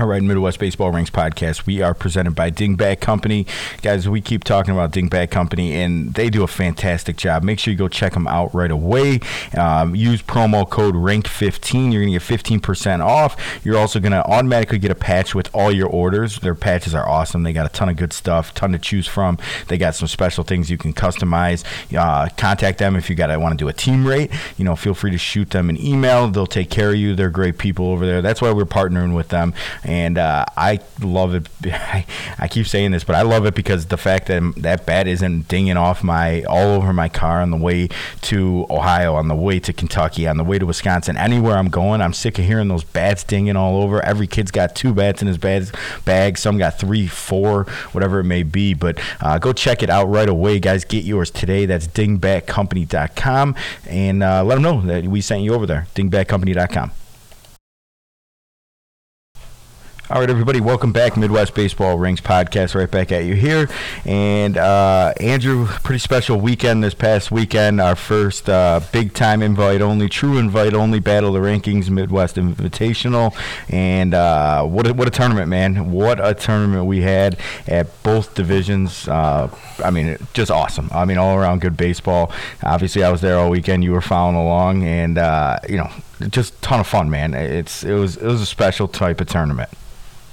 All right, Midwest Baseball Ranks podcast. We are presented by Dingbat Company. Guys, we keep talking about Dingbat Company, and they do a fantastic job. Make sure you go check them out right away. Um, use promo code RANK15. You're going to get 15% off. You're also going to automatically get a patch with all your orders. Their patches are awesome. They got a ton of good stuff, ton to choose from. They got some special things you can customize. Uh, contact them if you got want to do a team rate. You know, feel free to shoot them an email. They'll take care of you. They're great people over there. That's why we're partnering with them and uh, I love it. I, keep saying this, but I love it because the fact that that bat isn't dinging off my all over my car on the way to Ohio, on the way to Kentucky, on the way to Wisconsin, anywhere I'm going. I'm sick of hearing those bats dinging all over. Every kid's got two bats in his bag. Some got three, four, whatever it may be. But uh, go check it out right away, guys. Get yours today. That's dingbatcompany.com, and uh, let them know that we sent you over there. Dingbatcompany.com. All right, everybody, welcome back. Midwest Baseball Ranks podcast, right back at you here. And uh, Andrew, pretty special weekend this past weekend. Our first uh, big time invite only, true invite only Battle of the Rankings Midwest Invitational. And uh, what a, what a tournament, man! What a tournament we had at both divisions. Uh, I mean, just awesome. I mean, all around good baseball. Obviously, I was there all weekend. You were following along, and uh, you know, just ton of fun, man. It's it was it was a special type of tournament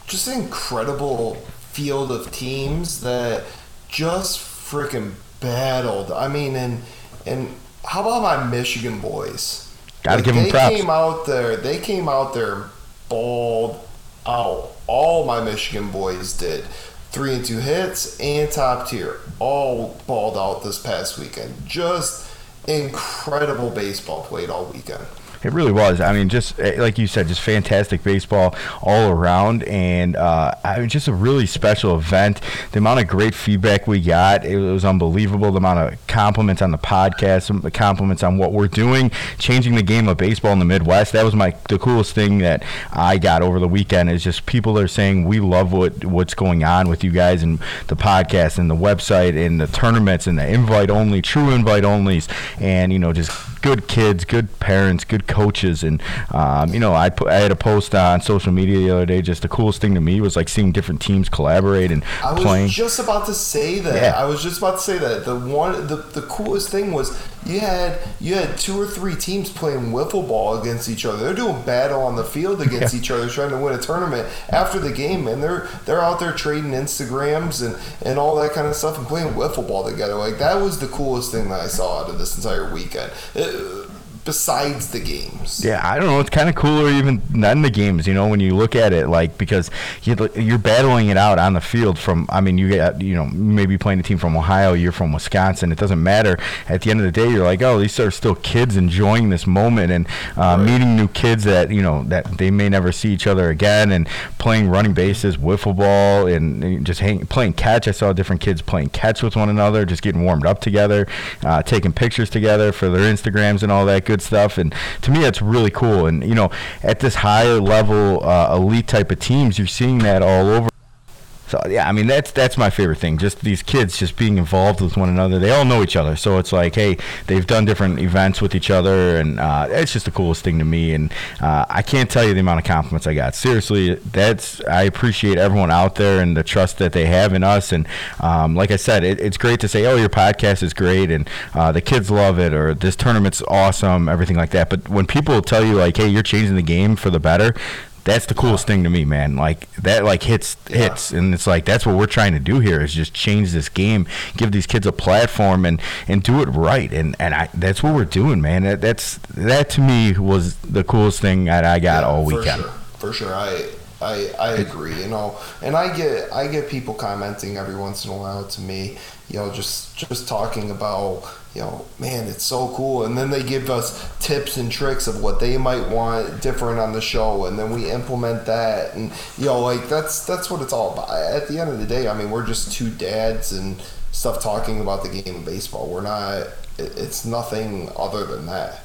just an incredible field of teams that just freaking battled. I mean, and and how about my Michigan boys? Gotta like, give them props. They came out there. They came out there balled out. All my Michigan boys did. Three and two hits and top tier. All balled out this past weekend. Just incredible baseball played all weekend. It really was. I mean, just eh, like you said, just fantastic baseball all around, and uh, I mean, just a really special event. The amount of great feedback we got, it was unbelievable. The amount of compliments on the podcast, the compliments on what we're doing, changing the game of baseball in the Midwest. That was my the coolest thing that I got over the weekend. Is just people are saying we love what what's going on with you guys and the podcast and the website and the tournaments and the invite only, true invite onlys, and you know just good kids, good parents, good coaches, and um, you know, I put, I had a post on social media the other day. Just the coolest thing to me was like seeing different teams collaborate and I was playing. just about to say that. Yeah. I was just about to say that. The one, the, the coolest thing was you had you had two or three teams playing wiffle ball against each other. They're doing battle on the field against yeah. each other, trying to win a tournament after the game, and they're they're out there trading Instagrams and and all that kind of stuff and playing wiffle ball together. Like that was the coolest thing that I saw out of this entire weekend. It, besides the games. Yeah, I don't know. It's kind of cooler even than the games. You know, when you look at it, like because you're battling it out on the field. From I mean, you get you know maybe playing a team from Ohio, you're from Wisconsin. It doesn't matter. At the end of the day, you're like, oh, these are still kids enjoying this moment and uh, right. meeting new kids that you know that they may never see each other again, and playing running bases, wiffle ball, and just hang, playing catch. I saw different kids playing catch with one another, just getting warmed up together, uh, taking pictures together for their Instagrams and all that good stuff. And to me, that's really cool. And you know, at this higher level, uh, elite type of teams, you're seeing that all over. So yeah, I mean that's that's my favorite thing. Just these kids just being involved with one another. They all know each other, so it's like, hey, they've done different events with each other, and uh, it's just the coolest thing to me. And uh, I can't tell you the amount of compliments I got. Seriously, that's I appreciate everyone out there and the trust that they have in us. And um, like I said, it, it's great to say, oh, your podcast is great, and uh, the kids love it, or this tournament's awesome, everything like that. But when people tell you like, hey, you're changing the game for the better, that's the coolest thing to me, man. Like that, like hits hits, yeah. and it's like that's what we're trying to do here is just change this game, give these kids a platform, and and do it right. And and I that's what we're doing, man. That, that's that to me was the coolest thing that I got yeah, all weekend. For sure. For sure, I I, I agree, you know, and I get I get people commenting every once in a while to me, you know, just just talking about you know, man, it's so cool. And then they give us tips and tricks of what they might want different on the show, and then we implement that. And you know, like that's that's what it's all about. At the end of the day, I mean, we're just two dads and stuff talking about the game of baseball. We're not. It's nothing other than that.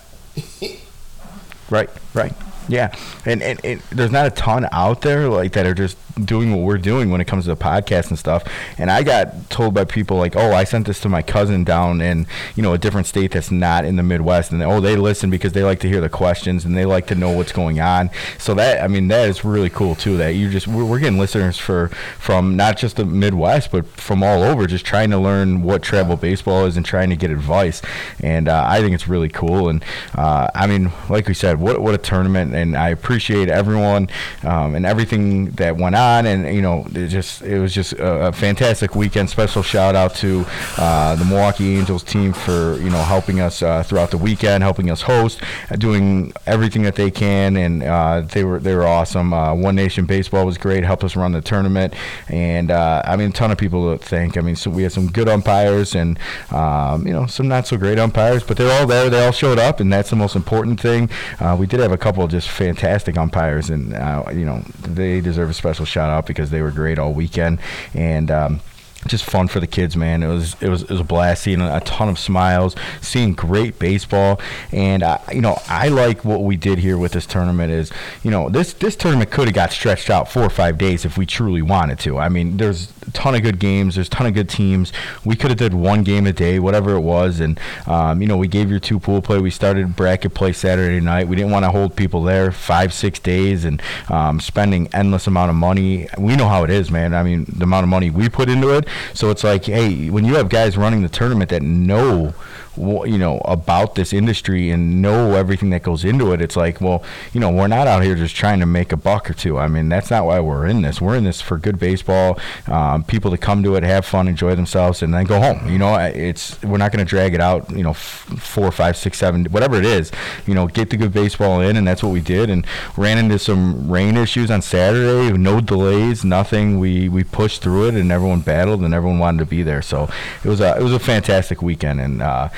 right. Right. Yeah, and, and, and there's not a ton out there like that are just doing what we're doing when it comes to the podcast and stuff. And I got told by people like, "Oh, I sent this to my cousin down in you know a different state that's not in the Midwest, and oh, they listen because they like to hear the questions and they like to know what's going on." So that I mean that is really cool too. That you just we're, we're getting listeners for from not just the Midwest but from all over, just trying to learn what travel baseball is and trying to get advice. And uh, I think it's really cool. And uh, I mean, like we said, what what a tournament! And I appreciate everyone um, and everything that went on. And you know, it just it was just a, a fantastic weekend. Special shout out to uh, the Milwaukee Angels team for you know helping us uh, throughout the weekend, helping us host, uh, doing everything that they can, and uh, they were they were awesome. One Nation Baseball was great, helped us run the tournament, and I mean, a ton of people to thank. I mean, so we had some good umpires and um, you know some not so great umpires, but they're all there. They all showed up, and that's the most important thing. Uh, we did have a couple of just fantastic umpires, and uh, you know they deserve a special shout out because they were great all weekend. And um, just fun for the kids, man. It was it was it was a blast seeing a ton of smiles, seeing great baseball, and uh, you know I like what we did here with this tournament. Is you know this this tournament could have got stretched out four or five days if we truly wanted to. I mean, there's a ton of good games, there's a ton of good teams. We could have did one game a day, whatever it was, and um, you know we gave your two pool play. We started bracket play Saturday night. We didn't want to hold people there five six days and um, spending endless amount of money. We know how it is, man. I mean the amount of money we put into it so it's like, hey, when you have guys running the tournament that know you know about this industry and know everything that goes into it it's like well you know we're not out here just trying to make a buck or two. I mean that's not why we're in this. We're in this for good baseball um, people to come to it have fun enjoy themselves and then go home. You know it's we're not going to drag it out you know f- four five six seven whatever it is. You know get the good baseball in and that's what we did and ran into some rain issues on saturday no delays nothing. We we pushed through it and everyone battled and everyone wanted to be there. So it was a it was a fantastic weekend and uh,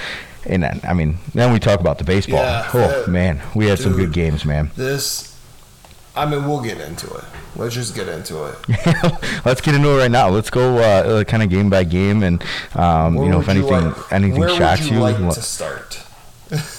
and I mean, then we talk about the baseball. Yeah, oh uh, man, we had dude, some good games, man. This, I mean, we'll get into it. Let's just get into it. Let's get into it right now. Let's go, uh, kind of game by game, and um, you know, if anything, like, anything shocks you. Like to start.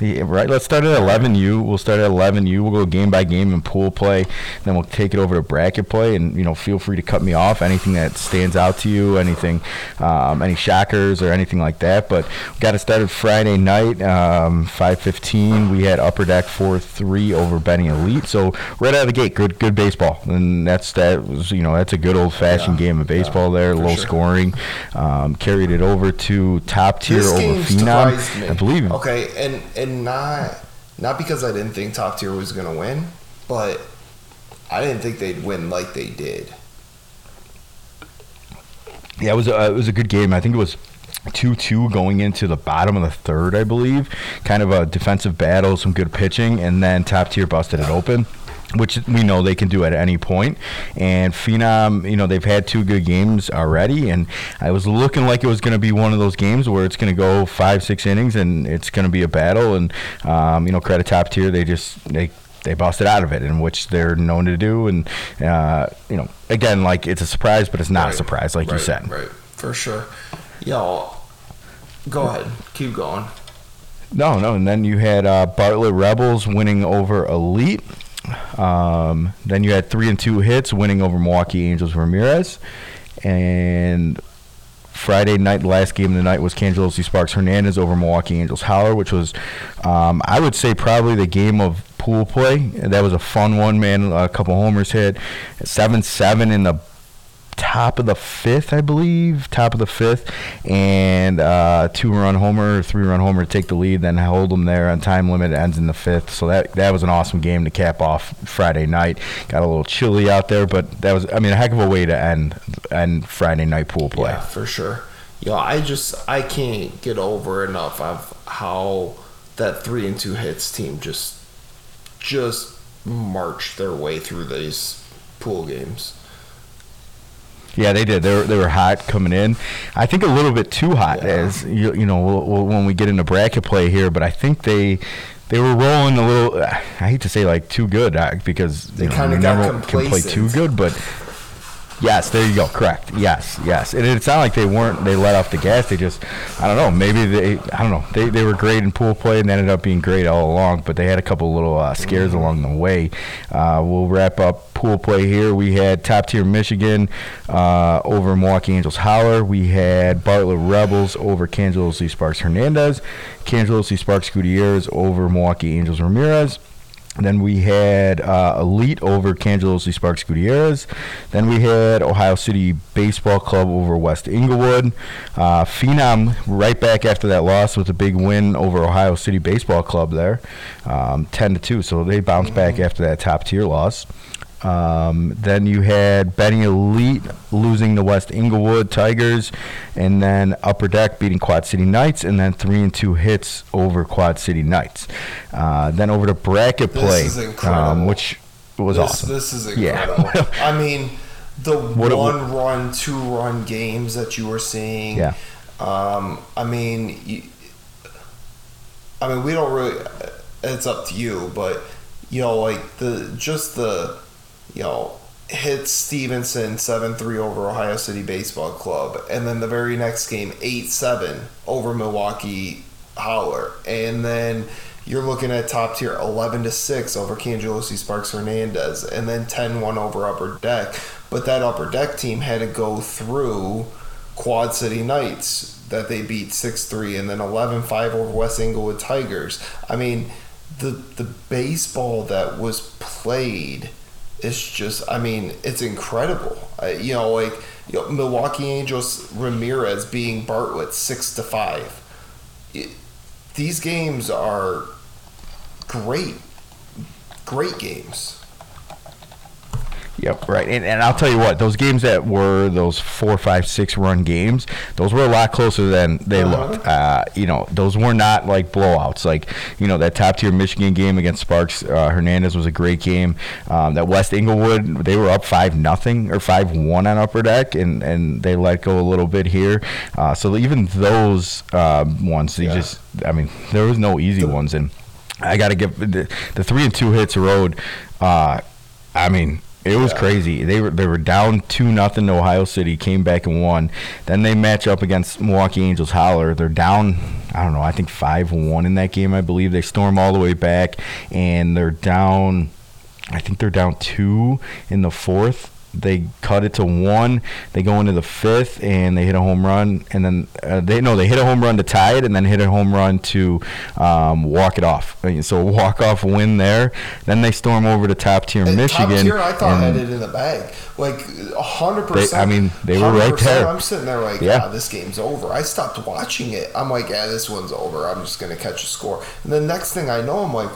Yeah, right. Let's start at 11U. We'll start at 11U. We'll go game by game in pool play. Then we'll take it over to bracket play. And you know, feel free to cut me off. Anything that stands out to you, anything, um, any shockers or anything like that. But we got it started Friday night, um, 5:15. We had Upper Deck 4-3 over Benny Elite. So right out of the gate, good good baseball. And that's that was you know that's a good old fashioned yeah, game of baseball yeah, there. Low sure. scoring. Um, carried it over to top tier over Phenom. I believe. Okay, and and not not because I didn't think top tier was gonna win, but I didn't think they'd win like they did. Yeah, it was a, it was a good game. I think it was 2-2 going into the bottom of the third, I believe. Kind of a defensive battle, some good pitching, and then top tier busted it open which we know they can do at any point. And Phenom, you know, they've had two good games already, and I was looking like it was going to be one of those games where it's going to go five, six innings, and it's going to be a battle. And um, you know, credit top tier, they just they they busted out of it, in which they're known to do. And uh, you know, again, like it's a surprise, but it's not right. a surprise, like right, you said. Right, for sure. Y'all, go ahead, keep going. No, no, and then you had uh, Bartlett Rebels winning over Elite. Um, then you had three and two hits, winning over Milwaukee Angels Ramirez, and Friday night, the last game of the night was Kansas City Sparks Hernandez over Milwaukee Angels Howler, which was, um, I would say, probably the game of pool play. That was a fun one, man. A couple homers hit, seven seven in the top of the fifth, I believe, top of the fifth, and uh, two run homer, three run homer to take the lead, then hold them there on time limit. Ends in the fifth. So that that was an awesome game to cap off Friday night. Got a little chilly out there, but that was, I mean, a heck of a way to end end Friday night pool play. Yeah, for sure. Yo, I just I can't get over enough of how that three and two hits team just just marched their way through these pool games. Yeah, they did. They were, they were hot coming in. I think a little bit too hot, yeah. as you, you know, we'll, we'll, when we get into bracket play here. But I think they they were rolling a little. I hate to say like too good uh, because they kind of never can play too good, but Yes, there you go. Correct. Yes, yes. And it's not like they weren't. They let off the gas. They just, I don't know. Maybe they, I don't know. They, they were great in pool play and ended up being great all along. But they had a couple little uh, scares along the way. Uh, we'll wrap up pool play here. We had top tier Michigan uh, over Milwaukee Angels Howler. We had Bartlett Rebels over Kansas City Sparks Hernandez. Kansas City Sparks Gutierrez over Milwaukee Angels Ramirez. Then we had uh, Elite over City Sparks Gutierrez. Then we had Ohio City Baseball Club over West Englewood. Uh, Phenom right back after that loss with a big win over Ohio City Baseball Club there, um, 10 to 2. So they bounced mm-hmm. back after that top tier loss. Um, then you had Benny Elite losing the West Englewood Tigers, and then Upper Deck beating Quad City Knights, and then three and two hits over Quad City Knights. Uh, then over to bracket play, um, which was this, awesome. This is incredible. Yeah. I mean, the what one run, two run games that you were seeing. Yeah. Um, I mean, you, I mean, we don't really. It's up to you, but you know, like the just the you know, hits Stevenson 7 3 over Ohio City Baseball Club. And then the very next game, 8 7 over Milwaukee Howler. And then you're looking at top tier 11 to 6 over Kansas City Sparks Hernandez. And then 10 1 over Upper Deck. But that Upper Deck team had to go through Quad City Knights that they beat 6 3. And then 11 5 over West Englewood Tigers. I mean, the, the baseball that was played it's just I mean it's incredible. you know, like you know, Milwaukee Angels Ramirez being Bartlett six to five. It, these games are great, great games. Yep, right. And, and I'll tell you what, those games that were those four, five, six run games, those were a lot closer than they uh-huh. looked. Uh, you know, those were not like blowouts. Like, you know, that top tier Michigan game against Sparks uh, Hernandez was a great game. Um, that West Englewood, they were up 5 nothing or 5 1 on Upper Deck, and, and they let go a little bit here. Uh, so even those uh, ones, they yeah. just, I mean, there was no easy ones. And I got to give the, the three and two hits road. Uh, I mean, it was yeah. crazy. They were they were down two nothing to Ohio City, came back and won. Then they match up against Milwaukee Angels Holler. They're down, I don't know, I think five one in that game. I believe they storm all the way back, and they're down. I think they're down two in the fourth they cut it to one. They go into the fifth and they hit a home run, and then uh, they no, they hit a home run to tie it, and then hit a home run to um, walk it off. So walk off win there. Then they storm over to top tier and Michigan. Top tier, I thought had it in the bag, like hundred percent. I mean, they were right there. I'm sitting there like, yeah, this game's over. I stopped watching it. I'm like, yeah, this one's over. I'm just gonna catch a score. And the next thing I know, I'm like,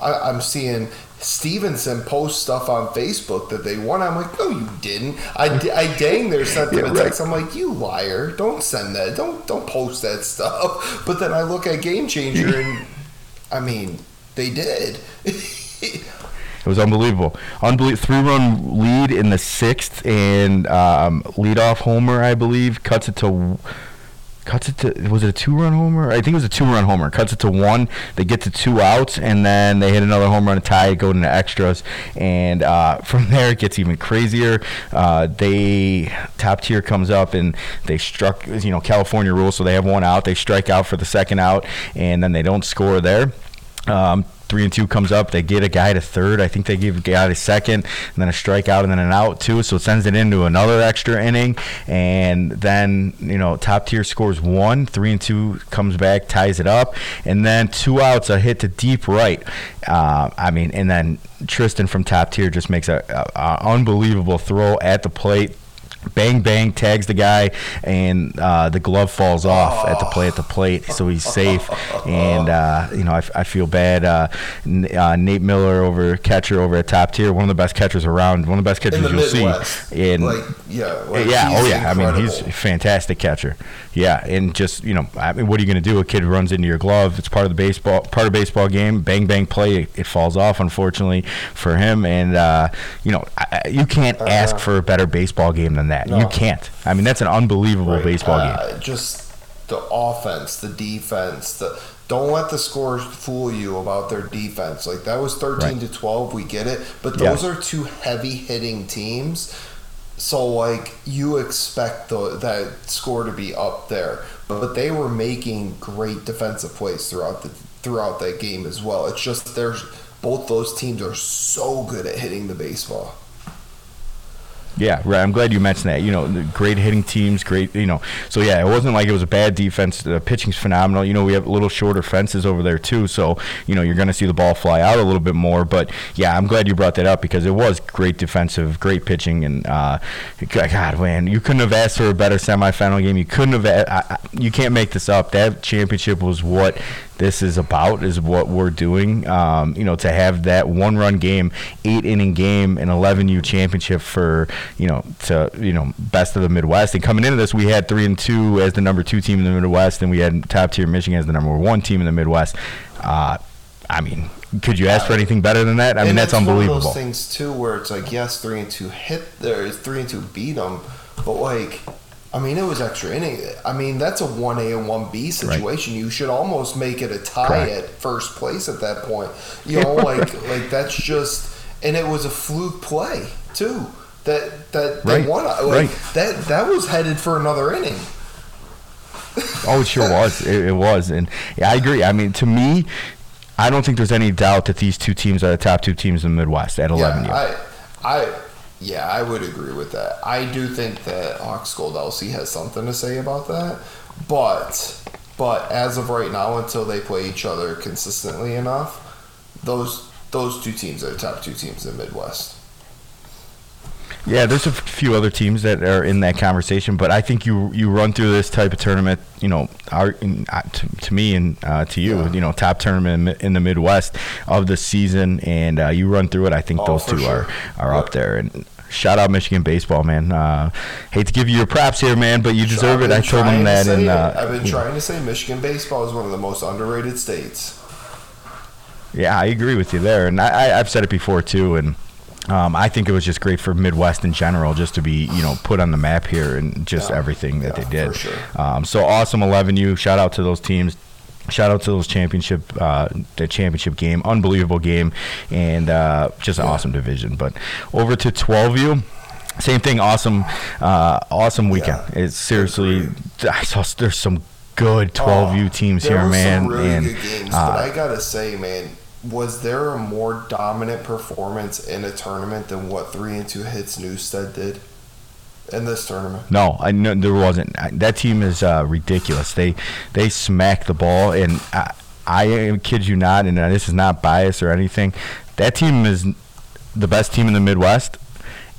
I, am seeing Stevenson posts stuff on Facebook that they won. I'm like, no, you didn't. I, I dang there sent them yeah, a text. Right. I'm like, you liar! Don't send that. Don't don't post that stuff. But then I look at GameChanger and I mean, they did. it was unbelievable. Unbelievable. Three run lead in the sixth and um, lead off homer, I believe, cuts it to cuts it to was it a two run homer? I think it was a two run homer. Cuts it to one. They get to two outs, and then they hit another home run to tie go into extras, and uh, from there it gets even crazier. Uh, they top tier comes up and they struck you know California rules, so they have one out. They strike out for the second out, and then they don't score there. Um, three and two comes up. They get a guy to third. I think they give a guy to second, and then a strikeout, and then an out too. So it sends it into another extra inning, and then you know top tier scores one. Three and two comes back, ties it up, and then two outs, a hit to deep right. Uh, I mean, and then Tristan from top tier just makes a, a, a unbelievable throw at the plate bang bang tags the guy and uh, the glove falls off oh. at the play at the plate so he's safe and uh, you know I, I feel bad uh, uh, Nate Miller over catcher over at top tier one of the best catchers around one of the best catchers you'll Midwest. see in like, yeah like yeah oh yeah incredible. I mean he's a fantastic catcher yeah and just you know I mean what are you going to do a kid runs into your glove it's part of the baseball part of baseball game bang bang play it, it falls off unfortunately for him and uh, you know I, you can't ask for a better baseball game than that. No. You can't. I mean, that's an unbelievable right. baseball uh, game. Just the offense, the defense, the don't let the scores fool you about their defense. Like that was 13 right. to 12, we get it, but those are two heavy hitting teams. So like you expect the that score to be up there, but they were making great defensive plays throughout the throughout that game as well. It's just there's both those teams are so good at hitting the baseball. Yeah, right. I'm glad you mentioned that. You know, great hitting teams, great. You know, so yeah, it wasn't like it was a bad defense. The pitching's phenomenal. You know, we have a little shorter fences over there too, so you know you're going to see the ball fly out a little bit more. But yeah, I'm glad you brought that up because it was great defensive, great pitching, and uh, God, man, you couldn't have asked for a better semifinal game. You couldn't have. I, I, you can't make this up. That championship was what this is about is what we're doing. Um, you know, to have that one run game, eight inning game, an 11U championship for you know to you know best of the Midwest. And coming into this, we had three and two as the number two team in the Midwest, and we had top tier Michigan as the number one team in the Midwest. Uh, I mean, could you ask for anything better than that? I mean, that's unbelievable. One of those things too, where it's like, yes, three and two hit there, three and two beat them, but like I mean, it was extra inning. I mean, that's a one A and one B situation. Right. You should almost make it a tie Correct. at first place at that point. You know, like like that's just, and it was a fluke play too. That that they right. won. Like, right. That that was headed for another inning. oh, it sure was. It, it was, and yeah, I agree. I mean, to me, I don't think there's any doubt that these two teams are the top two teams in the Midwest at 11 yeah, years. I, I yeah, I would agree with that. I do think that Hawks Gold LC has something to say about that, but but as of right now, until they play each other consistently enough, those those two teams are the top two teams in the Midwest. Yeah, there's a few other teams that are in that conversation, but I think you you run through this type of tournament, you know, our, in, uh, to, to, me and uh, to you, yeah. you know, top tournament in, in, the Midwest of the season, and uh, you run through it. I think oh, those two sure. are are yeah. up there, and shout out Michigan baseball, man. Uh, hate to give you your props here, man, but you deserve it. I told them that. And uh, I've been trying to say Michigan baseball is one of the most underrated states. Yeah, I agree with you there, and I, have said it before too, and. Um, I think it was just great for Midwest in general, just to be you know put on the map here and just yeah, everything that yeah, they did. Sure. Um, so awesome, 11U. Shout out to those teams shout out to those championship uh, the championship game unbelievable game and uh, just an yeah. awesome division but over to 12u same thing awesome uh, awesome weekend yeah. it's seriously i saw there's some good 12u oh, teams here man really and games, but uh, i gotta say man was there a more dominant performance in a tournament than what three and two hits Newstead did? in this tournament. No, I know there wasn't. That team is uh, ridiculous. They they smack the ball, and I, I kid you not, and this is not bias or anything. That team is the best team in the Midwest,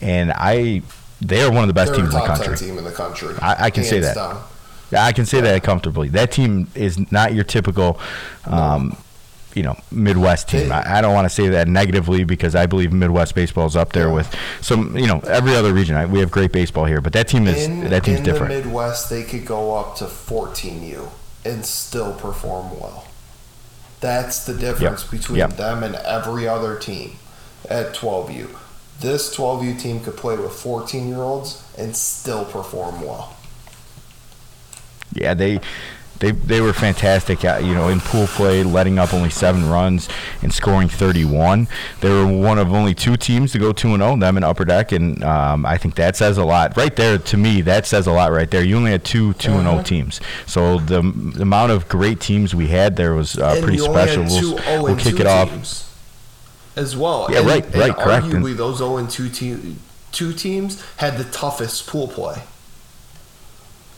and I they are one of the best They're teams in the country. Team in the country. I, I can say that. Down. I can say that comfortably. That team is not your typical. Um, no you know Midwest team. I, I don't want to say that negatively because I believe Midwest baseball is up there yeah. with some you know every other region. I, we have great baseball here, but that team is in, that team's in different. In the Midwest, they could go up to 14U and still perform well. That's the difference yep. between yep. them and every other team at 12U. This 12U team could play with 14 year olds and still perform well. Yeah, they they they were fantastic. At, you know, in pool play, letting up only seven runs and scoring 31. They were one of only two teams to go two and zero. Oh, them in Upper Deck, and um, I think that says a lot right there. To me, that says a lot right there. You only had two two and zero uh-huh. teams, so the, the, amount of great teams we had there was uh, pretty special. We'll, we'll kick it off as well. Yeah, and, right, and right, correct. Arguably, those 0 and 2 te- two teams had the toughest pool play.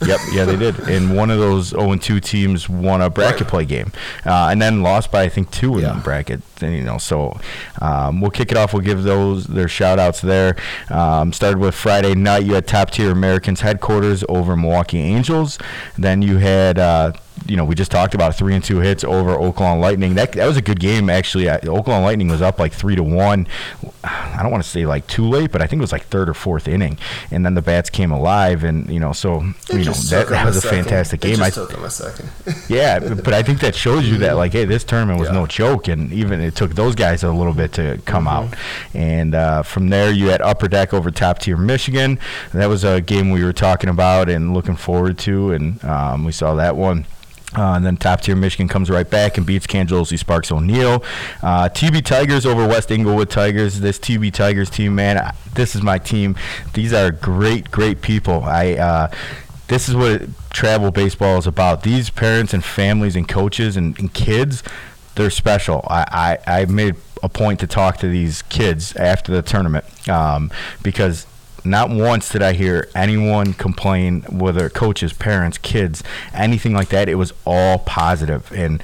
Yep, yeah, they did. And one of those 0 2 teams won a bracket play game, uh, and then lost by I think two in yeah. the bracket. And, you know, so um, we'll kick it off. We'll give those their shout outs there. Um, started with Friday night. You had top tier Americans headquarters over Milwaukee Angels. Then you had. Uh, you know, we just talked about three and two hits over Oakland Lightning. That that was a good game actually. Oakland Lightning was up like three to one. I don't want to say like too late, but I think it was like third or fourth inning, and then the bats came alive, and you know, so it you know that, that was a, a fantastic game. I took them a second. yeah, but I think that shows you that like, hey, this tournament was yeah. no joke, and even it took those guys a little bit to come mm-hmm. out, and uh, from there you had Upper Deck over top tier Michigan. That was a game we were talking about and looking forward to, and um, we saw that one. Uh, and then top tier Michigan comes right back and beats Kansas City Sparks O'Neill. Uh, TB Tigers over West Englewood Tigers. This TB Tigers team, man, this is my team. These are great, great people. I uh, this is what travel baseball is about. These parents and families and coaches and, and kids, they're special. I, I, I made a point to talk to these kids after the tournament um, because not once did I hear anyone complain, whether coaches, parents, kids, anything like that. It was all positive, and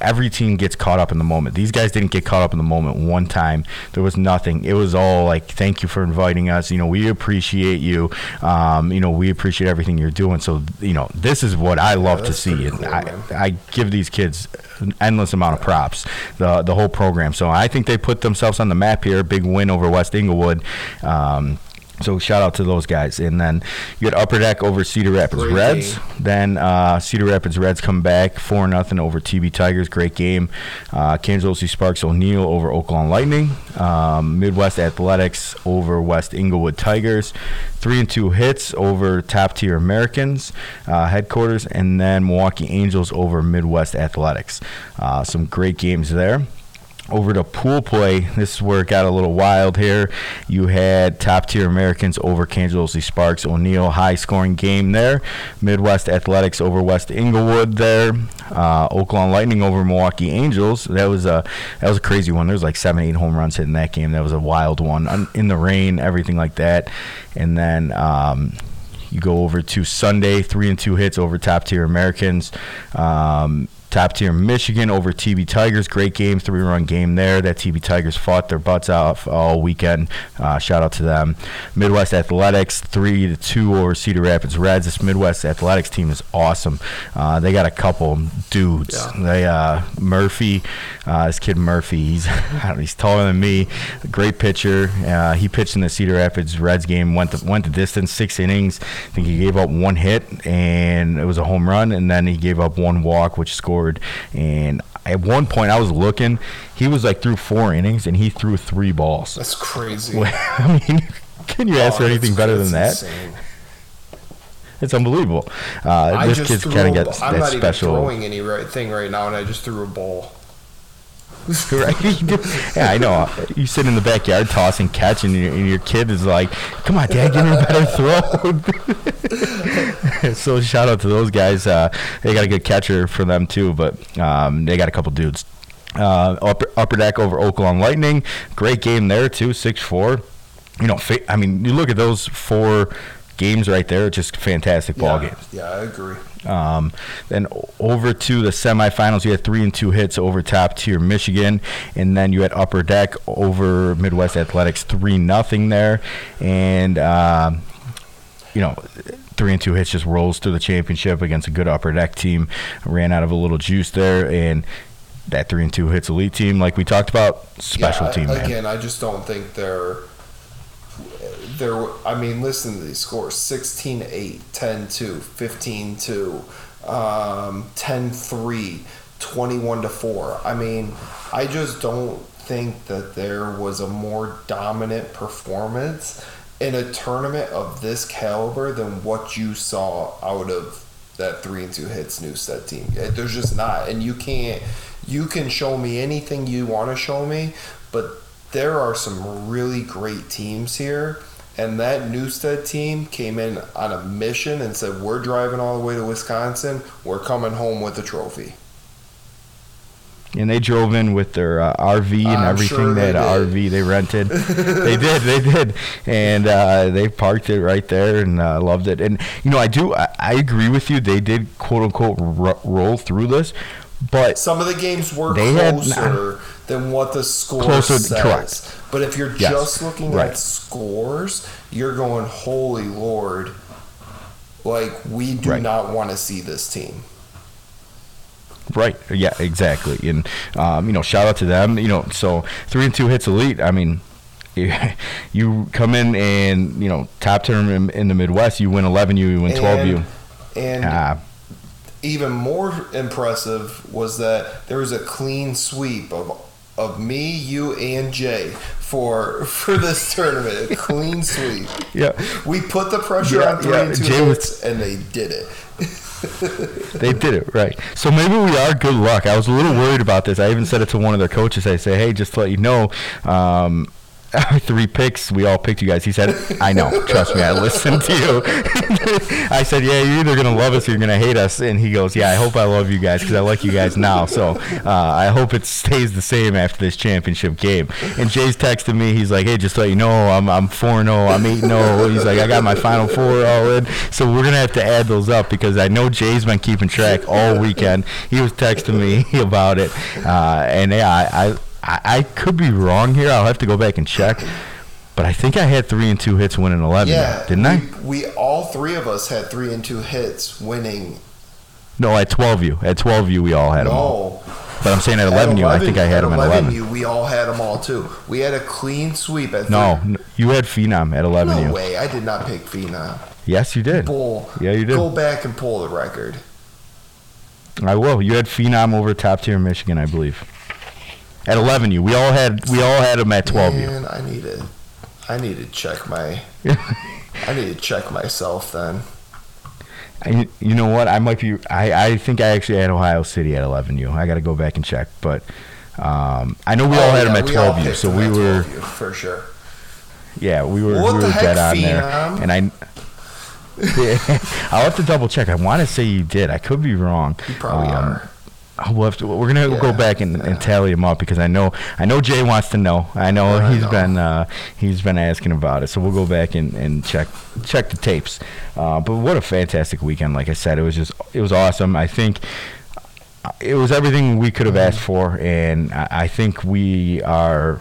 every team gets caught up in the moment. These guys didn't get caught up in the moment one time. There was nothing. It was all like, "Thank you for inviting us. You know, we appreciate you. Um, you know, we appreciate everything you're doing." So, you know, this is what I love yeah, to see, and I, I give these kids an endless amount of props. The the whole program. So I think they put themselves on the map here. Big win over West Englewood. Um, so shout out to those guys, and then you get Upper Deck over Cedar Rapids Great Reds. Game. Then uh, Cedar Rapids Reds come back four nothing over TB Tigers. Great game. Uh, Kansas City Sparks O'Neill over Oakland Lightning. Um, Midwest Athletics over West Englewood Tigers. Three and two hits over top tier Americans uh, headquarters, and then Milwaukee Angels over Midwest Athletics. Uh, some great games there over to pool play. This is where it got a little wild here. You had top tier Americans over Kansas City Sparks O'Neill, high scoring game there. Midwest Athletics over West Englewood there. Uh, Oaklawn Lightning over Milwaukee Angels. That was a that was a crazy one. There was like seven, eight home runs hitting that game. That was a wild one in the rain, everything like that. And then. Um, you go over to Sunday, three and two hits over top tier Americans. Um, Top tier Michigan over TB Tigers. Great game, three run game there. That TB Tigers fought their butts off all weekend. Uh, shout out to them. Midwest Athletics, three to two over Cedar Rapids Reds. This Midwest Athletics team is awesome. Uh, they got a couple dudes. Yeah. They uh, Murphy, uh, this kid Murphy. He's he's taller than me. Great pitcher. Uh, he pitched in the Cedar Rapids Reds game. Went the, went the distance, six innings. I think he gave up one hit and it was a home run, and then he gave up one walk, which scored forward. And at one point, I was looking. He was like through four innings, and he threw three balls. That's crazy. I mean, can you ask for anything better than that? Insane. It's unbelievable. Uh, this kid's kind of got I'm that not special. even throwing anything right now, and I just threw a ball. right? yeah, I know. You sit in the backyard tossing catch, and your, and your kid is like, "Come on, Dad, give me a better throw." so shout out to those guys. Uh, they got a good catcher for them too, but um, they got a couple dudes. Uh, upper, upper deck over Oaklawn Lightning, great game there too, six four. You know, I mean, you look at those four games right there, just fantastic ball yeah, games. Yeah, I agree. Um, then over to the semifinals, you had three and two hits over top tier Michigan, and then you had Upper Deck over Midwest Athletics three nothing there, and uh, you know three and two hits just rolls to the championship against a good Upper Deck team. Ran out of a little juice there, and that three and two hits elite team, like we talked about, special yeah, team. Again, I just don't think they're there I mean listen to these scores. 16-8 10-2 15-2 um, 10-3 21-4 I mean I just don't think that there was a more dominant performance in a tournament of this caliber than what you saw out of that 3 and 2 hits Newstead team. There's just not and you can't you can show me anything you want to show me but there are some really great teams here and that Newstead team came in on a mission and said, We're driving all the way to Wisconsin. We're coming home with a trophy. And they drove in with their uh, RV and I'm everything. Sure they, they had an RV they rented. they did, they did, and uh, they parked it right there and uh, loved it. And you know, I do, I, I, agree with you. They did quote unquote r- roll through this, but some of the games were closer had, than what the score closer, says. Correct. But if you're yes. just looking right. at scores, you're going, holy lord, like we do right. not want to see this team. Right. Yeah. Exactly. And um, you know, shout out to them. You know, so three and two hits elite. I mean, you come in and you know top term in, in the Midwest, you win eleven, you win twelve, and, you. And ah. even more impressive was that there was a clean sweep of of me, you, and Jay for for this tournament. A clean sweep. Yeah. We put the pressure Yeah, on three yeah, and two was- and they did it. They did it right. So maybe we are good luck. I was a little worried about this. I even said it to one of their coaches. I say, hey, just to let you know, um, three picks. We all picked you guys. He said, I know. Trust me. I listened to you. I said, yeah, you're either gonna love us or you're gonna hate us. And he goes, yeah, I hope I love you guys because I like you guys now. So uh, I hope it stays the same after this championship game. And Jay's texting me. He's like, hey, just to let you know, I'm I'm four zero. I'm eight zero. He's like, I got my final four all in. So we're gonna have to add those up because I know Jay's been keeping track all weekend. He was texting me about it, uh, and yeah, I, I I could be wrong here. I'll have to go back and check. But I think I had three and two hits winning eleven. Yeah, didn't I? we, We all three of us had three and two hits, winning. No, at twelve U. At twelve U, we all had them all. No, But I'm saying at eleven you. I think I had them at eleven. U, we all had them all too. We had a clean sweep at No, three. n- you had Phenom at eleven No U. way, I did not pick Phenom. Yes, you did. Bull. Yeah, you did. Go back and pull the record. I will. You had Phenom over top tier Michigan, I believe. At eleven U, we all had we all had them at twelve U. Man, I need to, I need to check my, I need to check myself then. You, you know what? I might be. I, I think I actually had Ohio City at 11U. I got to go back and check, but um, I know we all Oh, had yeah, them at 12U. So we were, 12U, for sure. yeah, we were, What we were dead on there. And I, I'll have to double check. I want to say you did. I could be wrong. You probably Um, are. We'll have to, we're gonna go back and, yeah. and tally them up because I know I know Jay wants to know. I know Yeah, I know. been uh, he's been asking about it. So we'll go back and, and check check the tapes. Uh, but what a fantastic weekend! Like I said, it was just it was awesome. I think it was everything we could have asked for, and I, I think we are.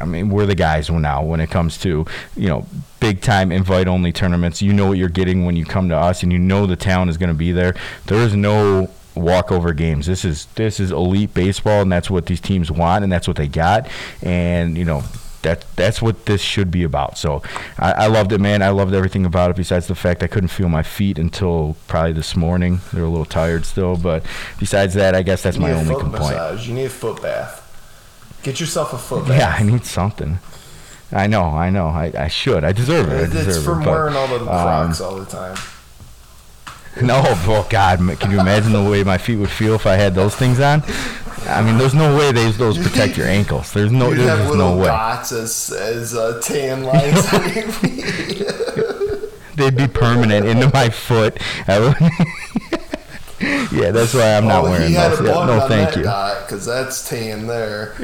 I mean, we're the guys now when it comes to you know big time invite only tournaments. You know what you're getting when you come to us, and you know the town is going to be there. There is no walkover games. This is this is elite baseball, and that's what these teams want, and that's what they got. And you know that that's what this should be about. So I, I loved it, man. I loved everything about it. Besides the fact I couldn't feel my feet until probably this morning. They're a little tired still, but besides that, I guess that's my only foot complaint. massage. You need a foot bath. Get yourself a foot bath. Yeah. I need something. I know, I know. I, I should. I deserve it. I deserve it's it. from but, wearing all the um, Crocs all the time. No, oh God! Can you imagine the way my feet would feel if I had those things on? I mean, there's no way those those protect your ankles. There's no, You'd there's have no way. dots as as uh, tan lines on your feet. They'd be permanent into my foot. I would- yeah, that's why I'm not oh, wearing those. Yeah, no, thank that you. because that's tan there.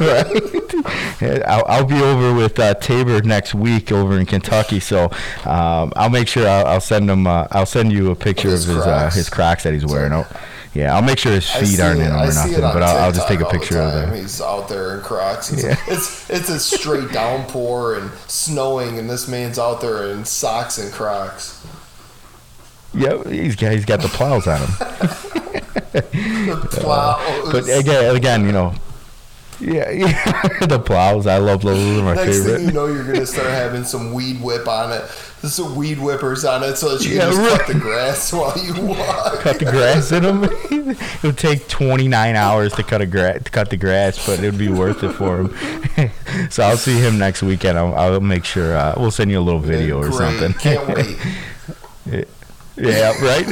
right? I'll, I'll be over with uh, Tabor next week over in Kentucky, so um, I'll make sure I'll, I'll send him. Uh, I'll send you a picture His of his uh, his Crocs that he's wearing. Oh, yeah, I'll make sure his feet aren't it- in them or nothing, but I'll, I'll just take a picture of them. He's out there in Crocs. It's, Yeah. it's it's a straight downpour and snowing, and this man's out there in socks and Crocs. Yeah, he's got he's got the plows on him. The plows. But again, again, you know, yeah, yeah the plows. I love those. Those are my Next favorite. thing you know, you're gonna start having some weed whip on it. There's some weed whippers on it, so that you Yeah, can just cut the grass while you walk. cut the grass in them. it would take 29 hours to cut a gra- to cut the grass, but it would be worth it for him. so I'll see him next weekend. I'll, I'll make sure uh, we'll send you a little video or Great. something. Can't wait. Yeah, right.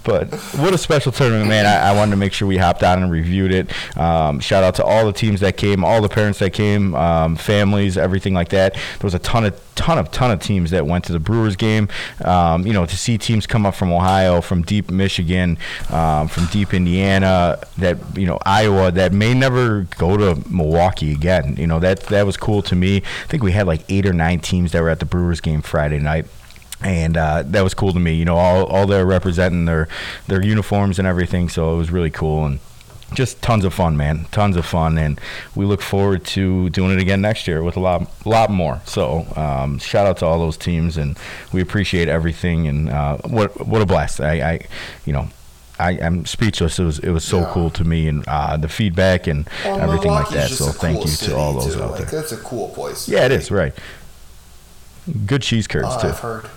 but what a special tournament, man! I, I wanted to make sure we hopped on and reviewed it. Um, shout out to all the teams that came, all the parents that came, um, families, everything like that. There was a ton of ton of ton of teams that went to the Brewers game. Um, you know, to see teams come up from Ohio, from deep Michigan, um, from deep Indiana, that you know Iowa, that may never go to Milwaukee again. You know that that was cool to me. I think we had like eight or nine teams that were at the Brewers game Friday night and uh, that was cool to me. You know, all all they're representing their their uniforms and everything, so it was really cool and just tons of fun, man. Tons of fun, and we look forward to doing it again next year with a lot lot more. So um, shout out to all those teams, and we appreciate everything. And uh, what what a blast! I, I you know. I, I'm speechless. It was it was so Yeah. cool to me, and uh, the feedback and Well, everything like that. So thank cool you to all those too. out Like, there. That's a cool place. Yeah, it is right. Good cheese curds Oh, too. I've heard.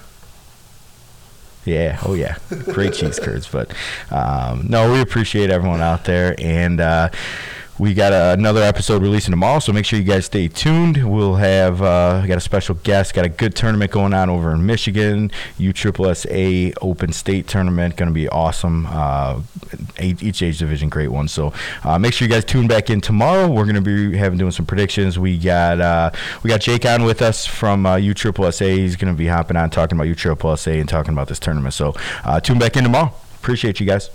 Yeah, oh yeah, great cheese curds. But um, no, we appreciate everyone out there, and uh, we got uh, another episode releasing tomorrow, so make sure you guys stay tuned. We'll have uh, got a special guest, got a good tournament going on over in Michigan, USSSA Open State Tournament, going to be awesome. Uh, each age division, great one. So uh, make sure you guys tune back in tomorrow. We're going to be having doing some predictions. We got uh, we got Jake on with us from uh, USSSA. He's going to be hopping on talking about USSSA and talking about this tournament. So uh, tune back in tomorrow. Appreciate you guys.